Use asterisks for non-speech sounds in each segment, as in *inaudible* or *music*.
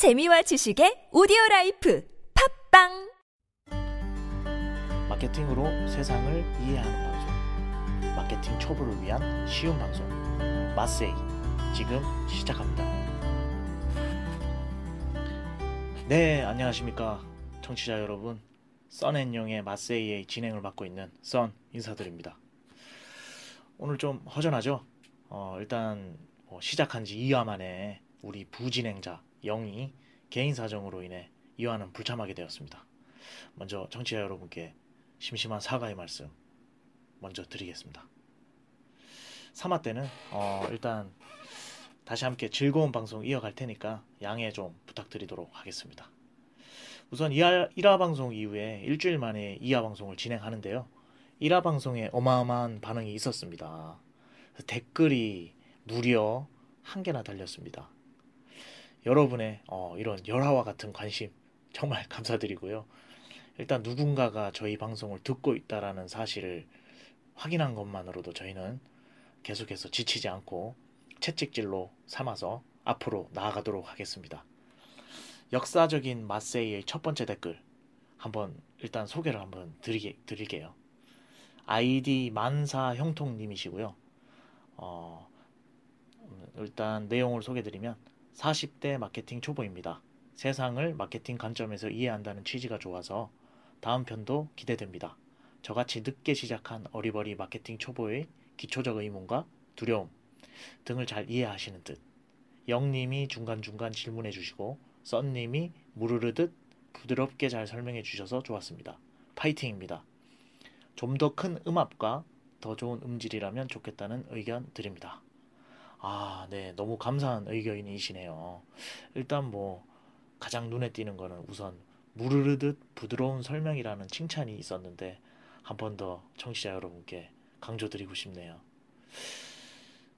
재미와 지식의 오디오 life 팟빵! 마케팅으로 세상을 이해하는 방송. 마케팅 초보를 위한 쉬운 방송. 마세이. 지금 시작합니다. 네 안녕하십니까. 청취자 여러분. 썬앤용의 마세이의 진행을 맡고 있는 썬 인사드립니다. 오늘 좀 허전하죠? 어, 일단 뭐 시작한 지 2화 만에 우리 부진행자 영이 개인 사정으로 인해 2화는 불참하게 되었습니다 먼저 청취자 여러분께 심심한 사과의 말씀 먼저 드리겠습니다. 3화 때는 어, 일단 다시 함께 즐거운 방송 이어갈 테니까 양해 좀 부탁드리도록 하겠습니다. 우선 1화, 1화 방송 이후에 일주일 만에 2화 방송을 진행하는데요. 1화 방송에 어마어마한 반응이 있었습니다. 댓글이 무려 한 개나 달렸습니다. 여러분의 어, 이런 열화와 같은 관심 정말 *laughs* 감사드리고요. 일단 누군가가 저희 방송을 듣고 있다라는 사실을 확인한 것만으로도 저희는 계속해서 지치지 않고 채찍질로 삼아서 앞으로 나아가도록 하겠습니다. 역사적인 마세이의 첫 번째 댓글 한번 일단 소개를 한번 드리게, 드릴게요. 아이디 만사 형통님이시고요. 어, 일단 내용을 소개드리면 40대 마케팅 초보입니다. 세상을 마케팅 관점에서 이해한다는 취지가 좋아서 다음 편도 기대됩니다. 저같이 늦게 시작한 어리버리 마케팅 초보의 기초적 의문과 두려움 등을 잘 이해하시는 듯 영님이 중간중간 질문해 주시고 썬님이 무르르듯 부드럽게 잘 설명해 주셔서 좋았습니다. 파이팅입니다. 좀 더 큰 음압과 더 좋은 음질이라면 좋겠다는 의견 드립니다. 아, 네. 너무 감사한 의견이시네요. 일단 뭐 가장 눈에 띄는 거는 우선 무르르듯 부드러운 설명이라는 칭찬이 있었는데 한 번 더 청취자 여러분께 강조드리고 싶네요.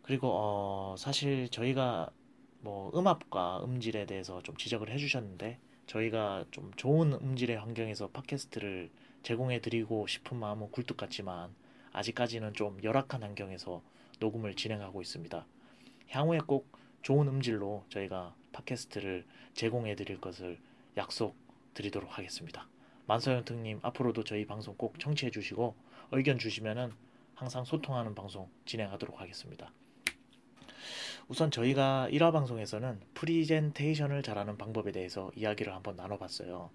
그리고 어, 사실 저희가 뭐 음압과 음질에 대해서 좀 지적을 해주셨는데 저희가 좀 좋은 음질의 환경에서 팟캐스트를 제공해 드리고 싶은 마음은 굴뚝 같지만 아직까지는 좀 열악한 환경에서 녹음을 진행하고 있습니다. 향후에 꼭 좋은 음질로 저희가 팟캐스트를 제공해 드릴 것을 약속 드리도록 하겠습니다. 만서영특님 앞으로도 저희 방송 꼭 청취해 주시고 의견 주시면은 항상 소통하는 방송 진행하도록 하겠습니다. 우선 저희가 1화 방송에서는 프리젠테이션을 잘하는 방법에 대해서 이야기를 한번 나눠봤어요.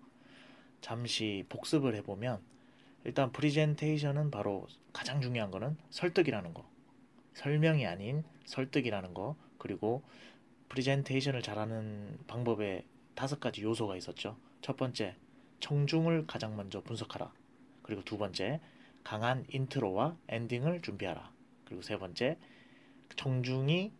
잠시 복습을 해보면 일단 프리젠테이션은 바로 가장 중요한 거는 설득이라는 거. 설명이 아닌 설득이라는 거. 그리고 프리젠테이션을 잘하는 방법에 다섯 가지 요소가 있었죠. 첫 번째, 청중을 가장 먼저 분석하라. 그리고 두 번째, 강한 인트로와 엔딩을 준비하라. 그리고 세 번째, 청중이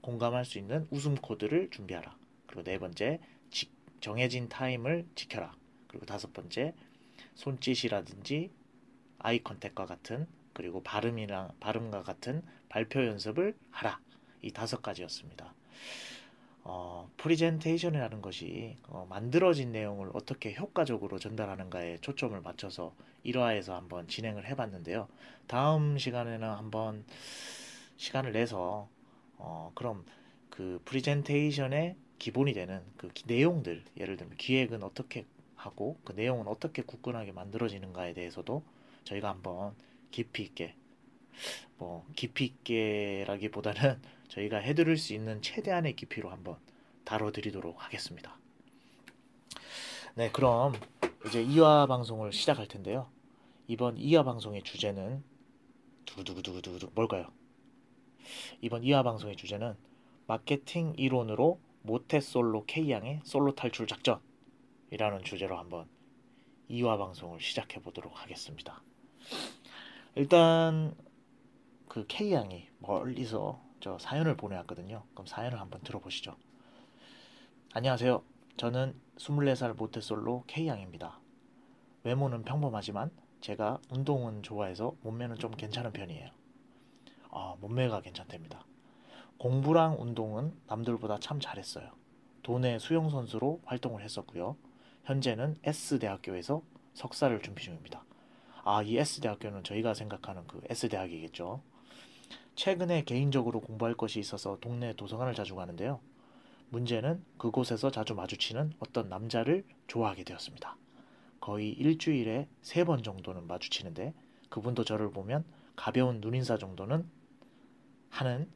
공감할 수 있는 웃음 코드를 준비하라. 그리고 네 번째, 지, 정해진 타임을 지켜라. 그리고 다섯 번째, 손짓이라든지 eye contact과 같은 그리고 발음이랑 발음과 같은 발표 연습을 하라. 이 다섯 가지였습니다. 어, 프리젠테이션이라는 것이 어, 만들어진 내용을 어떻게 효과적으로 전달하는가에 초점을 맞춰서 1화에서 한번 진행을 해봤는데요. 다음 시간에는 한번 시간을 내서 어, 그럼 그 프리젠테이션의 기본이 되는 그 내용들, 예를 들면 기획은 어떻게 하고 그 내용은 어떻게 굳건하게 만들어지는가에 대해서도 저희가 한번 깊이 있게 뭐 깊이 있게라기보다는 *laughs* 저희가 해드릴 수 있는 최대한의 깊이로 한번 다뤄드리도록 하겠습니다. 네, 그럼 이제 2화 방송을 시작할 텐데요. 이번 2화 방송의 주제는 두두두두두두 뭘까요? 이번 2화 방송의 주제는 마케팅 이론으로 모태솔로 K양의 솔로 탈출 작전이라는 주제로 한번 2화 방송을 시작해 보도록 하겠습니다. 일단 그 K양이 멀리서 저 사연을 보내왔거든요. 그럼 사연을 한번 들어보시죠. 안녕하세요. 저는 24살 모태솔로 K양입니다. 외모는 평범하지만 제가 운동은 좋아해서 몸매는 좀 괜찮은 편이에요. 아, 몸매가 괜찮답니다. 공부랑 운동은 남들보다 참 잘했어요. 도내 수영선수로 활동을 했었고요. 현재는 S대학교에서 석사를 준비 중입니다. 아, 이 S대학교는 저희가 생각하는 그 S대학이겠죠. 최근에 개인적으로 공부할 것이 있어서 동네 도서관을 자주 가는데요. 문제는 그곳에서 자주 마주치는 어떤 남자를 좋아하게 되었습니다. 거의 일주일에 세 번 정도는 마주치는데 그분도 저를 보면 가벼운 눈인사 정도는 하는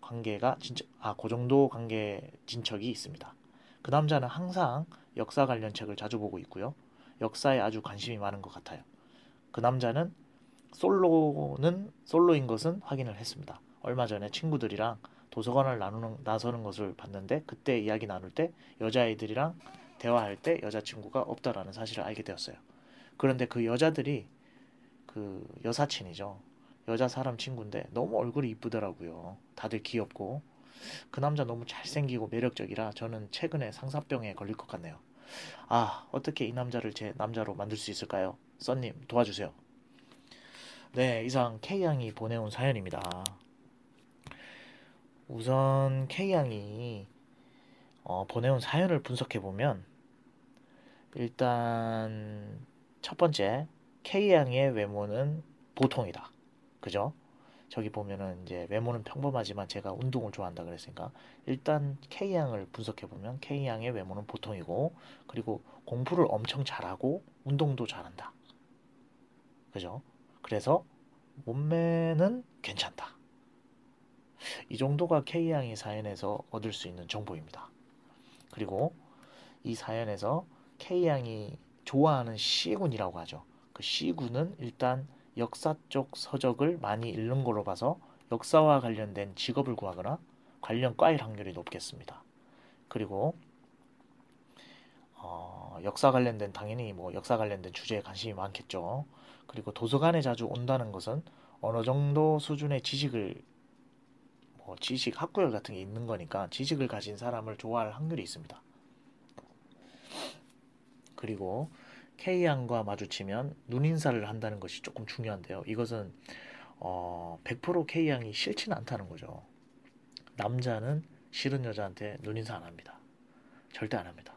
관계가 진짜 아 그 정도 관계 진척이 있습니다. 그 남자는 항상 역사 관련 책을 자주 보고 있고요. 역사에 아주 관심이 많은 것 같아요. 그 남자는 솔로는 솔로인 것은 확인을 했습니다. 얼마 전에 친구들이랑 도서관을 나누는 나서는 것을 봤는데 그때 이야기 나눌 때 여자아이들이랑 대화할 때 여자친구가 없다라는 사실을 알게 되었어요. 그런데 그 여자들이 그 여사친이죠. 여자 사람 친구인데 너무 얼굴이 이쁘더라고요. 다들 귀엽고 그 남자 너무 잘생기고 매력적이라 저는 최근에 상사병에 걸릴 것 같네요. 아 어떻게 이 남자를 제 남자로 만들 수 있을까요? 써님 도와주세요. 네 이상 K양이 보내온 사연입니다. 우선 K양이 어, 보내온 사연을 분석해 보면 일단 첫 번째 K양의 외모는 보통이다. 그죠? 저기 보면은 이제 외모는 평범하지만 제가 운동을 좋아한다 그랬으니까 일단 K양을 분석해 보면 K양의 외모는 보통이고 그리고 공부를 엄청 잘하고 운동도 잘한다. 그죠? 그래서 몸매는 괜찮다. 이 정도가 K양의 사연에서 얻을 수 있는 정보입니다. 그리고 이 사연에서 K양이 좋아하는 C군이라고 하죠. 그 C군은 일단 역사 쪽 서적을 많이 읽는 걸로 봐서 역사와 관련된 직업을 구하거나 관련 과일 확률이 높겠습니다. 그리고 어, 역사 관련된 당연히 뭐 역사 관련된 주제에 관심이 많겠죠. 그리고 도서관에 자주 온다는 것은 어느 정도 수준의 지식을 뭐 지식 학구열 같은 게 있는 거니까 지식을 가진 사람을 좋아할 확률이 있습니다. 그리고 K양과 마주치면 눈인사를 한다는 것이 조금 중요한데요. 이것은 어, 100% K양이 싫지는 않다는 거죠. 남자는 싫은 여자한테 눈인사 안 합니다. 절대 안 합니다.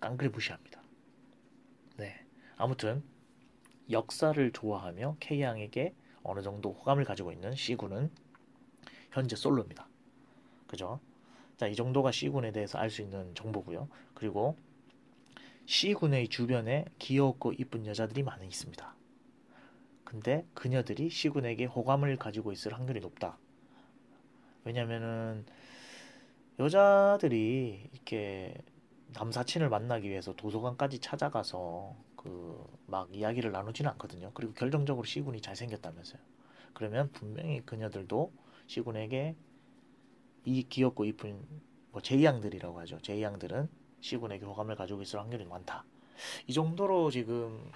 깡그리 무시합니다. 네. 아무튼 역사를 좋아하며 K양에게 어느 정도 호감을 가지고 있는 C군은 현재 솔로입니다. 그죠? 자, 이 정도가 C군에 대해서 알 수 있는 정보고요. 그리고 C군의 주변에 귀엽고 이쁜 여자들이 많이 있습니다. 근데 그녀들이 C군에게 호감을 가지고 있을 확률이 높다. 왜냐면은 여자들이 이렇게 남사친을 만나기 위해서 도서관까지 찾아가서 그 막 이야기를 나누지는 않거든요. 그리고 결정적으로 C군이 잘생겼다면서요. 그러면 분명히 그녀들도 C군에게 이 귀엽고 이쁜 뭐 제이양들이라고 하죠. 제이양들은 C군에게 호감을 가지고 있을 확률이 많다. 이 정도로 지금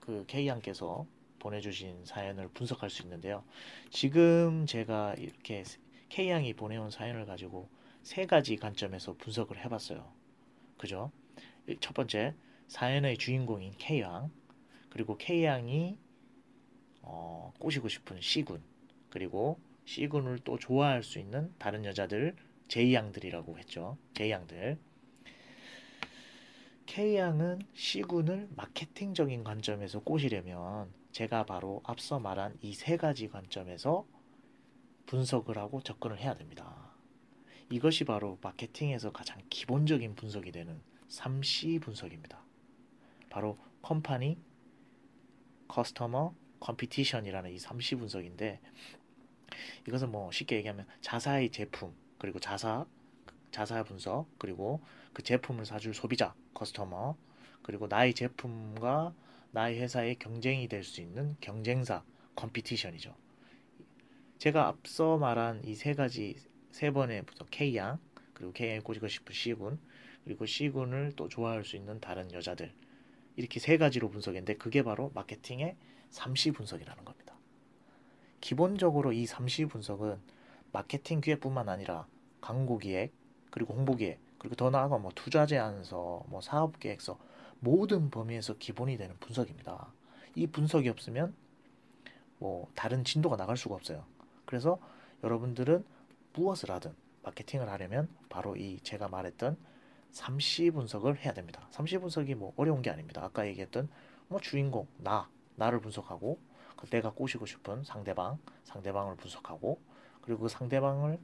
그 K양께서 보내주신 사연을 분석할 수 있는데요. 지금 제가 이렇게 K양이 보내온 사연을 가지고 세 가지 관점에서 분석을 해봤어요. 그죠? 첫 번째, 사연의 주인공인 K양, 그리고 K양이 어, 꼬시고 싶은 C군, 그리고 C군을 또 좋아할 수 있는 다른 여자들, J양들이라고 했죠. J양들. K양은 C군을 마케팅적인 관점에서 꼬시려면 제가 바로 앞서 말한 이 세 가지 관점에서 분석을 하고 접근을 해야 됩니다. 이것이 바로 마케팅에서 가장 기본적인 분석이 되는 3C 분석입니다. 바로 company, customer, competition이라는 이 3C 분석인데 이것은 뭐 쉽게 얘기하면 자사의 제품 그리고 자사 자사 분석 그리고 그 제품을 사줄 소비자 커스터머 그리고 나의 제품과 나의 회사의 경쟁이 될 수 있는 경쟁사 컴피티션이죠. 제가 앞서 말한 이 세 가지 세 번의 부서 K양 그리고 K양이 꼬시고 싶은 C군 그리고 C군을 또 좋아할 수 있는 다른 여자들 이렇게 세 가지로 분석했는데 그게 바로 마케팅의 3C 분석이라는 겁니다. 기본적으로 이 3C 분석은 마케팅 기획뿐만 아니라 광고 기획 그리고 홍보 기획 그리고 더 나아가 뭐 투자 제안서 뭐 사업 계획서 모든 범위에서 기본이 되는 분석입니다. 이 분석이 없으면 뭐 다른 진도가 나갈 수가 없어요. 그래서 여러분들은 무엇을 하든 마케팅을 하려면 바로 이 제가 말했던 3C 분석을 해야 됩니다. 3C 분석이 뭐 어려운 게 아닙니다. 아까 얘기했던 뭐 주인공 나 나를 분석하고 그 내가 꼬시고 싶은 상대방 상대방을 분석하고 그리고 그 상대방을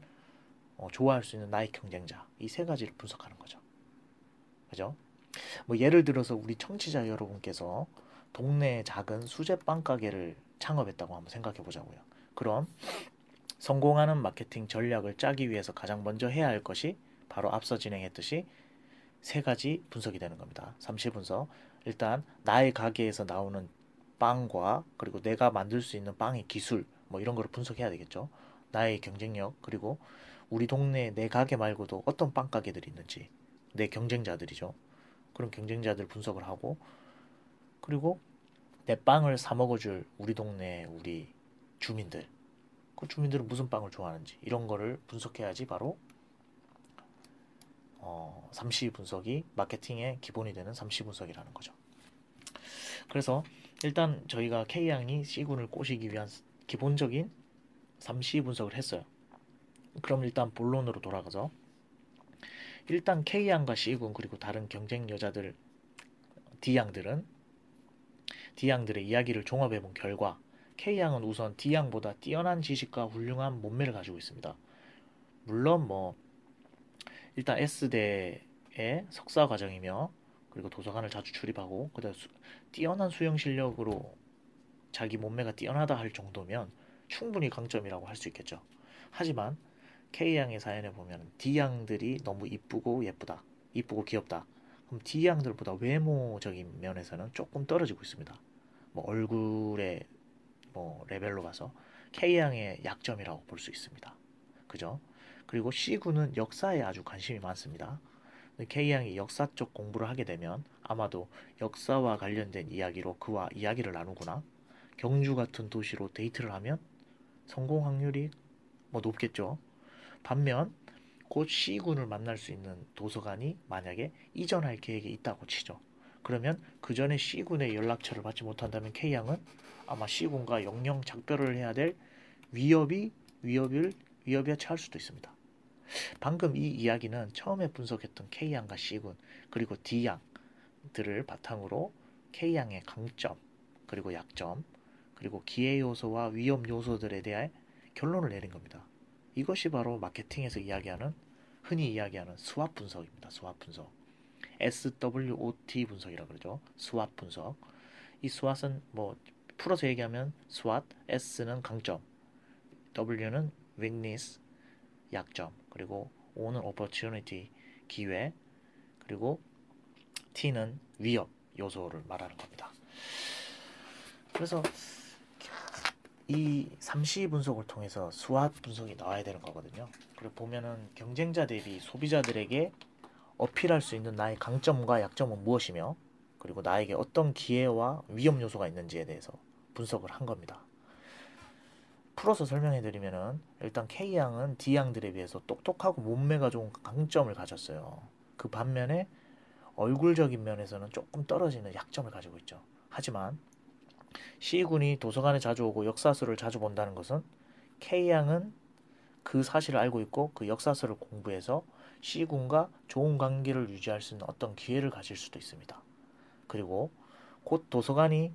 어, 좋아할 수 있는 나의 경쟁자 이 세 가지를 분석하는 거죠. 그죠? 뭐 예를 들어서 우리 청취자 여러분께서 동네 작은 수제빵 가게를 창업했다고 한번 생각해 보자고요. 그럼 성공하는 마케팅 전략을 짜기 위해서 가장 먼저 해야 할 것이 바로 앞서 진행했듯이 세 가지 분석이 되는 겁니다. 삼시 분석. 일단 나의 가게에서 나오는 빵과 그리고 내가 만들 수 있는 빵의 기술 뭐 이런 거를 분석해야 되겠죠. 나의 경쟁력 그리고 우리 동네 내 가게 말고도 어떤 빵 가게들이 있는지 내 경쟁자들이죠. 그런 경쟁자들 분석을 하고 그리고 내 빵을 사 먹어줄 우리 동네 우리 주민들 그 주민들은 무슨 빵을 좋아하는지 이런 거를 분석해야지 바로 어, 삼시 분석이 마케팅의 기본이 되는 삼시 분석이라는 거죠. 그래서 일단 저희가 K양이 C군을 꼬시기 위한 기본적인 삼시 분석을 했어요. 그럼 일단 본론으로 돌아가서 일단 K양과 C군 그리고 다른 경쟁 여자들 D양들은 D양들의 이야기를 종합해 본 결과 K양은 우선 D양보다 뛰어난 지식과 훌륭한 몸매를 가지고 있습니다. 물론 뭐 일단 S대의 석사 과정이며 그리고 도서관을 자주 출입하고 그다음 수, 뛰어난 수영 실력으로 자기 몸매가 뛰어나다 할 정도면 충분히 강점이라고 할 수 있겠죠. 하지만 K양의 사연에 보면 D양들이 너무 이쁘고 예쁘다. 이쁘고 귀엽다. 그럼 D양들보다 외모적인 면에서는 조금 떨어지고 있습니다. 뭐 얼굴의 뭐 레벨로 봐서 K양의 약점이라고 볼 수 있습니다. 그죠? 그리고 C군은 역사에 아주 관심이 많습니다. K양이 역사 쪽 공부를 하게 되면 아마도 역사와 관련된 이야기로 그와 이야기를 나누거나 경주 같은 도시로 데이트를 하면 성공 확률이 뭐 높겠죠. 반면 곧 C군을 만날 수 있는 도서관이 만약에 이전할 계획이 있다고 치죠. 그러면 그 전에 C군의 연락처를 받지 못한다면 K양은 아마 C군과 영영 작별을 해야 될 위협이 위협을 위협에 처할 수도 있습니다. 방금 이 이야기는 처음에 분석했던 K양과 C군 그리고 D양들을 바탕으로 K양의 강점 그리고 약점 그리고 기회 요소와 위험 요소들에 대해 결론을 내린 겁니다. 이것이 바로 마케팅에서 이야기하는 흔히 이야기하는 수압 분석입니다. 수압 분석. SWOT 분석이라 그러죠. 수압 분석. 이 수압은 뭐 풀어서 얘기하면 SWOT, S는 강점, W는 weakness, 약점, 그리고 O는 opportunity, 기회, 그리고 T는 위협 요소를 말하는 겁니다. 그래서 이 삼시 분석을 통해서 수압 분석이 나와야 되는 거거든요. 그리고 보면은 경쟁자 대비 소비자들에게 어필할 수 있는 나의 강점과 약점은 무엇이며 그리고 나에게 어떤 기회와 위험 요소가 있는지에 대해서 분석을 한 겁니다. 풀어서 설명해 드리면은 일단 K양은 D양들에 비해서 똑똑하고 몸매가 좋은 강점을 가졌어요. 그 반면에 얼굴적인 면에서는 조금 떨어지는 약점을 가지고 있죠. 하지만 C군이 도서관에 자주 오고 역사서를 자주 본다는 것은 K양은 그 사실을 알고 있고 그 역사서를 공부해서 C군과 좋은 관계를 유지할 수 있는 어떤 기회를 가질 수도 있습니다. 그리고 곧 도서관이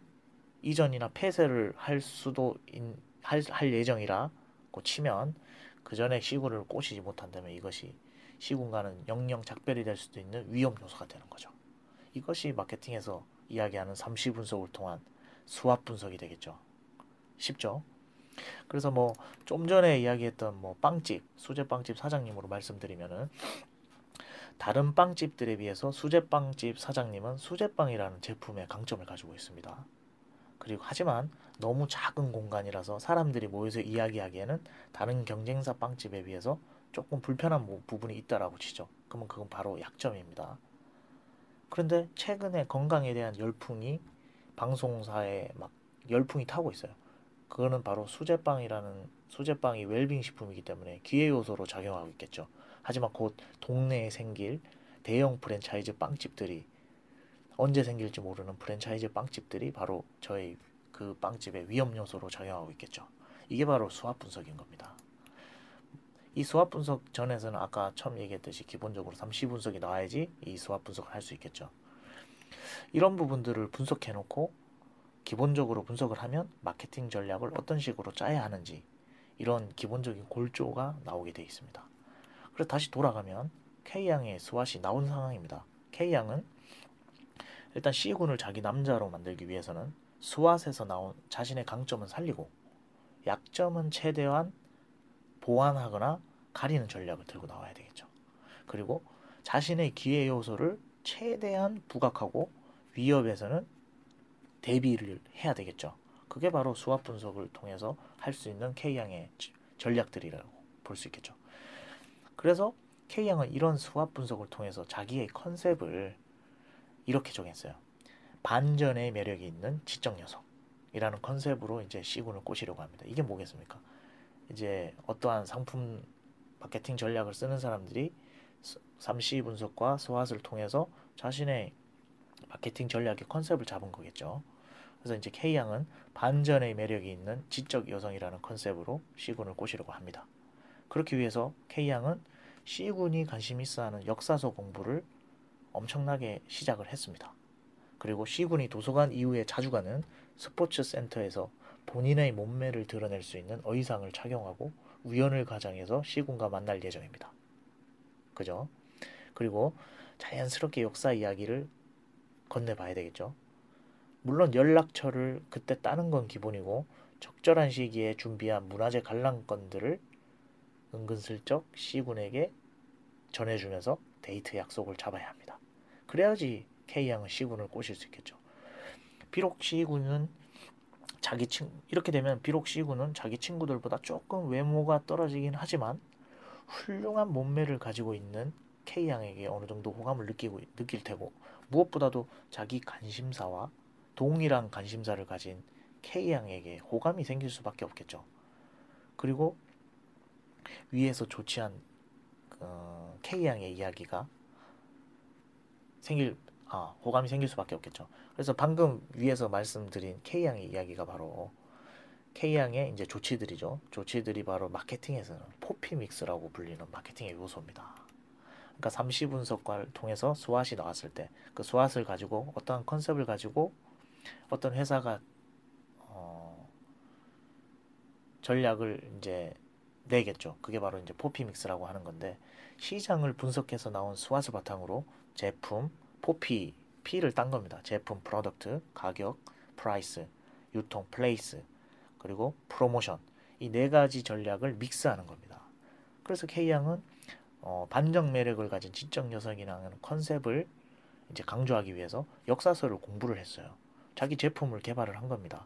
이전이나 폐쇄를 할 수도 인, 할, 할 예정이라고 치면 그 전에 C군을 꼬시지 못한다면 이것이 C군과는 영영 작별이 될 수도 있는 위험 요소가 되는 거죠. 이것이 마케팅에서 이야기하는 삼시 분석을 통한 수압 분석이 되겠죠. 쉽죠? 그래서 뭐 좀 전에 이야기했던 뭐 빵집, 수제 빵집 사장님으로 말씀드리면은 다른 빵집들에 비해서 수제 빵집 사장님은 수제빵이라는 제품의 강점을 가지고 있습니다. 그리고 하지만 너무 작은 공간이라서 사람들이 모여서 이야기하기에는 다른 경쟁사 빵집에 비해서 조금 불편한 부분이 있다라고 치죠. 그러면 그건 바로 약점입니다. 그런데 최근에 건강에 대한 열풍이 방송사에 막 열풍이 타고 있어요. 그거는 바로 수제빵이라는 수제빵이 웰빙 식품이기 때문에 기회 요소로 작용하고 있겠죠. 하지만 곧 동네에 생길 대형 프랜차이즈 빵집들이 언제 생길지 모르는 프랜차이즈 빵집들이 바로 저희 그 빵집의 위험 요소로 작용하고 있겠죠. 이게 바로 수압 분석인 겁니다. 이 수압 분석 전에서는 아까 처음 얘기했듯이 기본적으로 삼시 분석이 나와야지 이 수압 분석을 할 수 있겠죠. 이런 부분들을 분석해 놓고 기본적으로 분석을 하면 마케팅 전략을 어떤 식으로 짜야 하는지 이런 기본적인 골조가 나오게 되어 있습니다. 그래서 다시 돌아가면 K양의 스왓이 나온 상황입니다. K양은 일단 C군을 자기 남자로 만들기 위해서는 스왓에서 나온 자신의 강점은 살리고 약점은 최대한 보완하거나 가리는 전략을 들고 나와야 되겠죠. 그리고 자신의 기회 요소를 최대한 부각하고 위협에서는 대비를 해야 되겠죠. 그게 바로 수학 분석을 통해서 할 수 있는 K양의 전략들이라고 볼 수 있겠죠. 그래서 K양은 이런 수학 분석을 통해서 자기의 컨셉을 이렇게 정했어요. 반전의 매력이 있는 지적 녀석이라는 컨셉으로 이제 C군을 꼬시려고 합니다. 이게 뭐겠습니까? 이제 어떠한 상품 마케팅 전략을 쓰는 사람들이 3C 분석과 스왓을 통해서 자신의 마케팅 전략의 컨셉을 잡은 거겠죠. 그래서 이제 K양은 반전의 매력이 있는 지적 여성이라는 컨셉으로 C군을 꼬시려고 합니다. 그렇기 위해서 K양은 C군이 관심 있어 하는 역사서 공부를 엄청나게 시작을 했습니다. 그리고 C군이 도서관 이후에 자주 가는 스포츠 센터에서 본인의 몸매를 드러낼 수 있는 의상을 착용하고 우연을 가장해서 C군과 만날 예정입니다. 그죠? 그리고 자연스럽게 역사 이야기를 건네봐야 되겠죠. 물론 연락처를 그때 따는 건 기본이고 적절한 시기에 준비한 문화재 관람권들을 은근슬쩍 C군에게 전해주면서 데이트 약속을 잡아야 합니다. 그래야지 K양은 C군을 꼬실 수 있겠죠. 비록 C군은 자기 친 이렇게 되면 비록 C군은 자기 친구들보다 조금 외모가 떨어지긴 하지만 훌륭한 몸매를 가지고 있는 K양에게 어느 정도 호감을 느끼고 느낄 테고 무엇보다도 자기 관심사와 동일한 관심사를 가진 K양에게 호감이 생길 수밖에 없겠죠. 그리고 위에서 조치한 어, K양의 이야기가 생길 아, 호감이 생길 수밖에 없겠죠. 그래서 방금 위에서 말씀드린 K양의 이야기가 바로 K양의 이제 조치들이죠. 조치들이 바로 마케팅에서는 포피믹스라고 불리는 마케팅의 요소입니다. 그러니까 삼시 분석과를 통해서 스왓이 나왔을 때그 스왓을 가지고 어떠한 컨셉을 가지고 어떤 회사가 어, 전략을 이제 내겠죠. 그게 바로 이제 포피믹스라고 하는 건데 시장을 분석해서 나온 SWOT을 바탕으로 제품, 포피, P를 딴 겁니다. 제품, product, 가격, price, 유통, place, 그리고 프로모션 이 네 가지 전략을 믹스하는 겁니다. 그래서 K양은 어, 반전 매력을 가진 지적 여성이라는 컨셉을 이제 강조하기 위해서 역사서를 공부를 했어요. 자기 제품을 개발을 한 겁니다.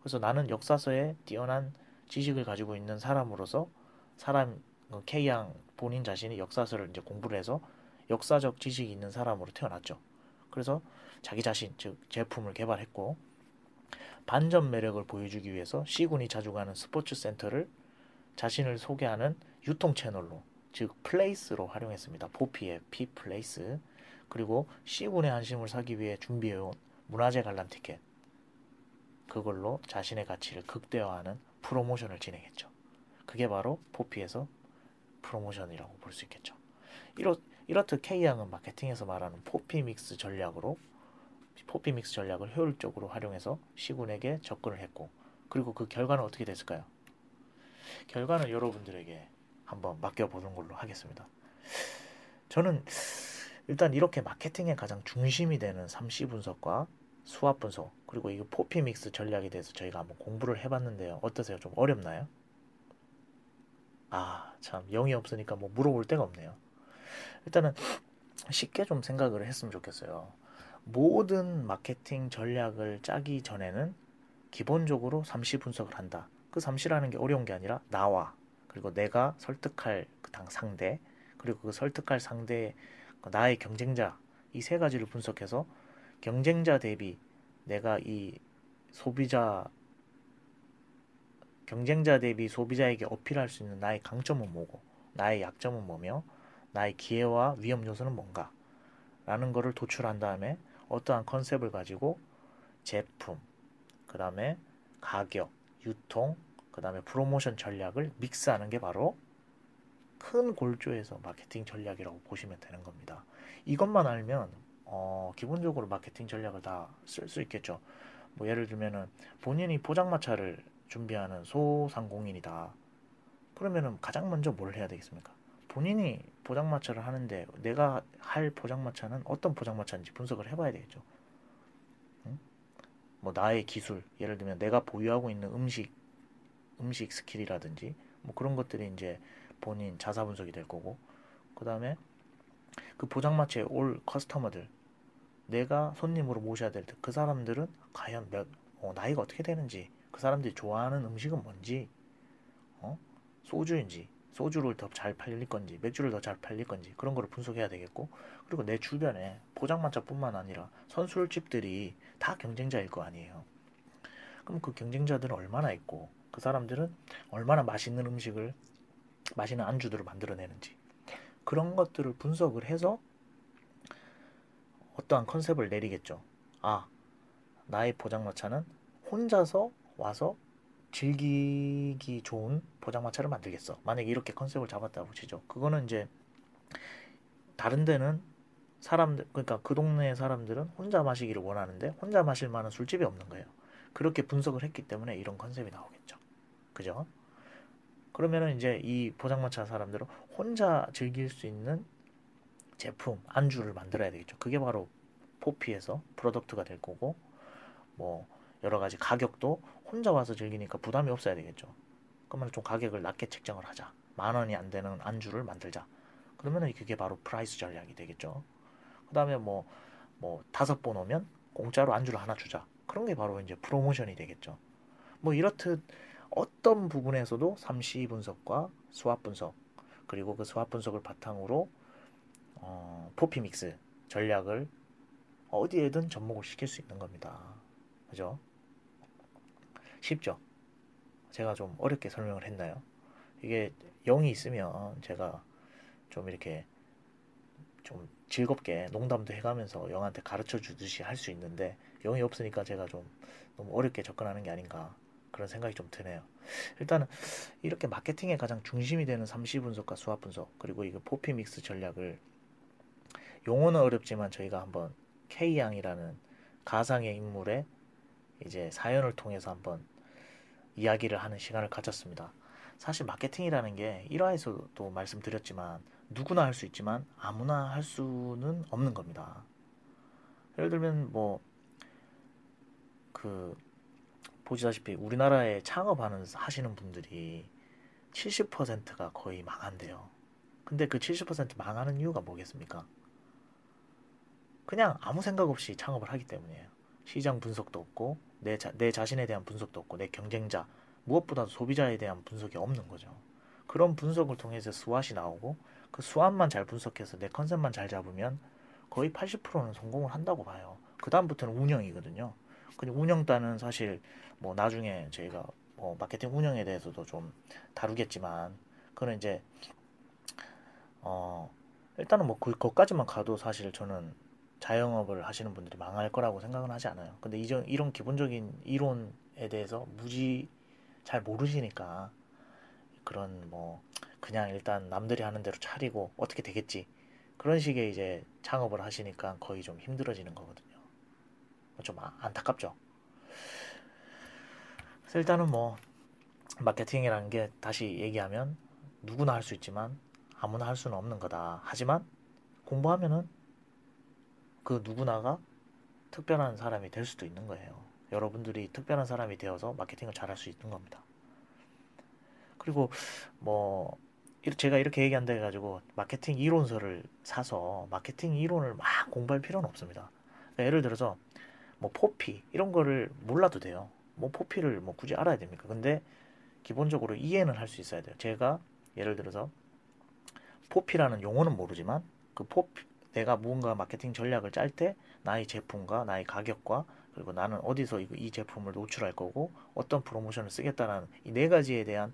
그래서 나는 역사서에 뛰어난 지식을 가지고 있는 사람으로서 사람 그 K양 본인 자신이 역사서를 이제 공부를 해서 역사적 지식이 있는 사람으로 태어났죠. 그래서 자기 자신 즉 제품을 개발했고 반전 매력을 보여주기 위해서 C군이 자주 가는 스포츠 센터를 자신을 소개하는 유통 채널로 즉 place로 활용했습니다. 포피의 P 플레이스 그리고 C군의 안심을 사기 위해 준비해온 문화재 관람 티켓 그걸로 자신의 가치를 극대화하는 프로모션을 진행했죠. 그게 바로 포피에서 프로모션이라고 볼 수 있겠죠. 이렇, 이렇듯 K양은 마케팅에서 말하는 포피 믹스 전략으로 포피 믹스 전략을 효율적으로 활용해서 C군에게 접근을 했고 그리고 그 결과는 어떻게 됐을까요? 결과는 여러분들에게 한번 맡겨보는 걸로 하겠습니다. 저는 일단 이렇게 마케팅의 가장 중심이 되는 3C 분석과 수압 분석 그리고 이 포피 믹스 전략에 대해서 저희가 한번 공부를 해봤는데요. 어떠세요? 좀 어렵나요? 아, 참 영이 없으니까 뭐 물어볼 데가 없네요. 일단은 쉽게 좀 생각을 했으면 좋겠어요. 모든 마케팅 전략을 짜기 전에는 기본적으로 3C 분석을 한다. 그 3C라는 게 어려운 게 아니라 나와 그리고 내가 설득할 그 당 상대 그리고 그 설득할 상대 그 나의 경쟁자 이 세 가지를 분석해서 경쟁자 대비 내가 이 소비자 경쟁자 대비 소비자에게 어필할 수 있는 나의 강점은 뭐고 나의 약점은 뭐며 나의 기회와 위험 요소는 뭔가 라는 것을 도출한 다음에 어떠한 컨셉을 가지고 제품 그 다음에 가격 유통 그 다음에 프로모션 전략을 믹스하는 게 바로 큰 골조에서 마케팅 전략이라고 보시면 되는 겁니다. 이것만 알면 어, 기본적으로 마케팅 전략을 다 쓸 수 있겠죠. 뭐 예를 들면은 본인이 포장마차를 준비하는 소상공인이다. 그러면은 가장 먼저 뭘 해야 되겠습니까? 본인이 포장마차를 하는데 내가 할 포장마차는 어떤 포장마차인지 분석을 해봐야 되겠죠. 응? 뭐 나의 기술, 예를 들면 내가 보유하고 있는 음식, 음식 스킬이라든지 뭐 그런 것들이 이제 본인 자사 분석이 될 거고, 그 다음에 그 포장마차에 올 customer들, 내가 손님으로 모셔야 될때그 사람들은 과연 몇 어, 나이가 어떻게 되는지, 그 사람들이 좋아하는 음식은 뭔지, 어? 소주인지, 소주를 더 잘 팔릴 건지, 맥주를 더 잘 팔릴 건지 그런 거를 분석해야 되겠고, 그리고 내 주변에 포장마차뿐만 아니라 선술집들이 다 경쟁자일 거 아니에요. 그럼 그 경쟁자들은 얼마나 있고, 그 사람들은 얼마나 맛있는 음식을, 맛있는 안주들을 만들어내는지 그런 것들을 분석을 해서 어떠한 컨셉을 내리겠죠. 아, 나의 포장마차는 혼자서 와서 즐기기 좋은 포장마차를 만들겠어. 만약에 이렇게 컨셉을 잡았다고 치죠. 그거는 이제 다른 데는 사람들 그러니까 그 동네 사람들은 혼자 마시기를 원하는데 혼자 마실 만한 술집이 없는 거예요. 그렇게 분석을 했기 때문에 이런 컨셉이 나오겠죠. 그죠? 그러면은 이제 이 포장마차 사람들은 혼자 즐길 수 있는 제품, 안주를 만들어야 되겠죠. 그게 바로 4P에서 product가 될 거고 뭐 여러 가지 가격도 혼자 와서 즐기니까 부담이 없어야 되겠죠. 그러면 좀 가격을 낮게 책정을 하자. 만 원이 안 되는 안주를 만들자. 그러면은 그게 바로 price 전략이 되겠죠. 그 다음에 뭐, 뭐, 다섯 번 오면 공짜로 안주를 하나 주자. 그런 게 바로 이제 promotion이 되겠죠. 뭐, 이렇듯 어떤 부분에서도 삼시 분석과 수압 분석, 그리고 그 SWOT 분석을 바탕으로, 어, 4P mix 전략을 어디에든 접목을 시킬 수 있는 겁니다. 그죠? 쉽죠? 제가 좀 어렵게 설명을 했나요? 이게 0이 있으면 제가 좀 이렇게 좀 즐겁게 농담도 해가면서 영한테 가르쳐 주듯이 할 수 있는데 0이 없으니까 제가 좀 너무 어렵게 접근하는 게 아닌가 그런 생각이 좀 드네요. 일단은 이렇게 마케팅의 가장 중심이 되는 삼시 분석과 수합 분석 그리고 이거 포피 믹스 전략을 용어는 어렵지만 저희가 한번 K양이라는 가상의 인물의 이제 사연을 통해서 한번 이야기를 하는 시간을 가졌습니다. 사실 마케팅이라는 게 1화에서도 말씀드렸지만 누구나 할 수 있지만 아무나 할 수는 없는 겁니다. 예를 들면 뭐 그 보시다시피 우리나라에 창업하는 하시는 분들이 70%가 거의 망한대요. 근데 그 70% 망하는 이유가 뭐겠습니까? 그냥 아무 생각 없이 창업을 하기 때문이에요. 시장 분석도 없고 내, 자, 내 자신에 대한 분석도 없고 내 경쟁자 무엇보다도 소비자에 대한 분석이 없는 거죠. 그런 분석을 통해서 수완이 나오고 그 수완만 잘 분석해서 내 컨셉만 잘 잡으면 거의 80%는 성공을 한다고 봐요. 그 다음부터는 운영이거든요. 근데 운영단은 사실 뭐 나중에 저희가 뭐 마케팅 운영에 대해서도 좀 다루겠지만 그는 이제 어 일단은 뭐 그것까지만 가도 사실 저는 자영업을 하시는 분들이 망할 거라고 생각은 하지 않아요. 근데 이런, 이런 기본적인 이론에 대해서 무지 잘 모르시니까 그런 뭐 그냥 일단 남들이 하는 대로 차리고 어떻게 되겠지 그런 식의 이제 창업을 하시니까 거의 좀 힘들어지는 거거든요. 좀 아, 안타깝죠. 그래서 일단은 뭐 마케팅이라는 게 다시 얘기하면 누구나 할 수 있지만 아무나 할 수는 없는 거다. 하지만 공부하면은 그 누구나가 특별한 사람이 될 수도 있는 거예요. 여러분들이 특별한 사람이 되어서 마케팅을 잘할 수 있는 겁니다. 그리고 뭐 제가 이렇게 얘기한다 해가지고 마케팅 이론서를 사서 마케팅 이론을 막 공부할 필요는 없습니다. 그러니까 예를 들어서 뭐 포피 이런 거를 몰라도 돼요. 뭐 포피를 뭐 굳이 알아야 됩니까? 근데 기본적으로 이해는 할 수 있어야 돼요. 제가 예를 들어서 포피라는 용어는 모르지만 그 포피 내가 무언가 마케팅 전략을 짤 때 나의 제품과 나의 가격과 그리고 나는 어디서 이 제품을 노출할 거고 어떤 프로모션을 쓰겠다는 이 네 가지에 대한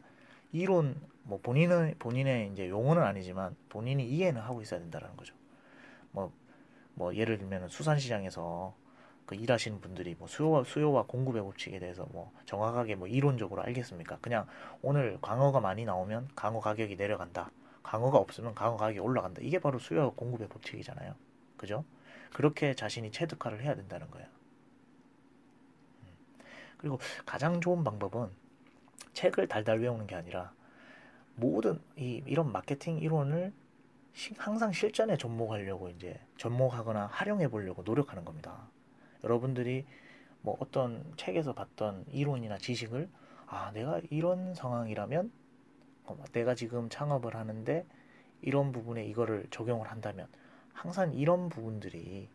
이론 뭐 본인은 본인의 이제 용어는 아니지만 본인이 이해는 하고 있어야 된다는 거죠. 뭐뭐 뭐 예를 들면 수산시장에서 그 일하시는 분들이 뭐 수요와 수요와 공급의 법칙에 대해서 뭐 정확하게 뭐 이론적으로 알겠습니까? 그냥 오늘 광어가 많이 나오면 광어 가격이 내려간다. 강어가 없으면 강어 가격이 올라간다. 이게 바로 수요와 공급의 법칙이잖아요. 그죠? 그렇게 자신이 체득화를 해야 된다는 거예요. 음. 그리고 가장 좋은 방법은 책을 달달 외우는 게 아니라 모든 이 이런 마케팅 이론을 시- 항상 실전에 접목하려고 이제 접목하거나 활용해 보려고 노력하는 겁니다. 여러분들이 뭐 어떤 책에서 봤던 이론이나 지식을 아 내가 이런 상황이라면 어, 내가 지금 창업을 하는데 이런 부분에 이거를 적용을 한다면 항상 이런 부분들이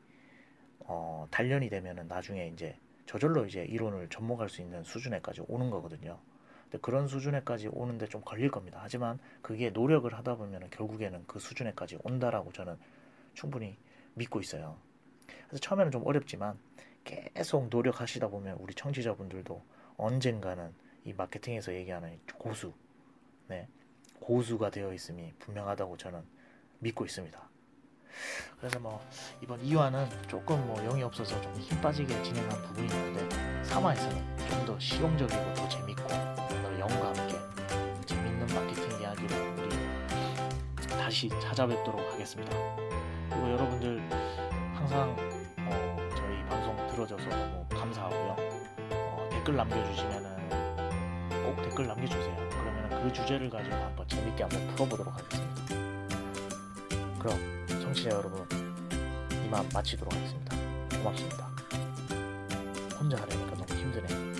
어, 단련이 되면은 나중에 이제 저절로 이제 이론을 접목할 수 있는 수준에까지 오는 거거든요. 근데 그런 수준에까지 오는데 좀 걸릴 겁니다. 하지만 그게 노력을 하다 보면은 결국에는 그 수준에까지 온다라고 저는 충분히 믿고 있어요. 그래서 처음에는 좀 어렵지만 계속 노력하시다 보면 우리 청취자분들도 언젠가는 이 마케팅에서 얘기하는 고수, 네, 고수가 되어 있음이 분명하다고 저는 믿고 있습니다. 그래서 뭐 이번 2화는 조금 뭐 영이 없어서 좀 힘 빠지게 진행한 부분이 있는데 3화에서는 좀 더 실용적이고 더 재밌고 더 영과 함께 재밌는 마케팅 이야기를 우리 다시 찾아뵙도록 하겠습니다. 그리고 여러분들 항상 어, 저희 방송 들어줘서 너무 감사하고요. 어, 댓글 남겨주시면은 꼭 댓글 남겨주세요. 그 주제를 가지고 한번 재밌게 한번 풀어보도록 하겠습니다. 그럼 청취자 여러분 이만 마치도록 하겠습니다. 고맙습니다. 혼자 하려니까 너무 힘드네.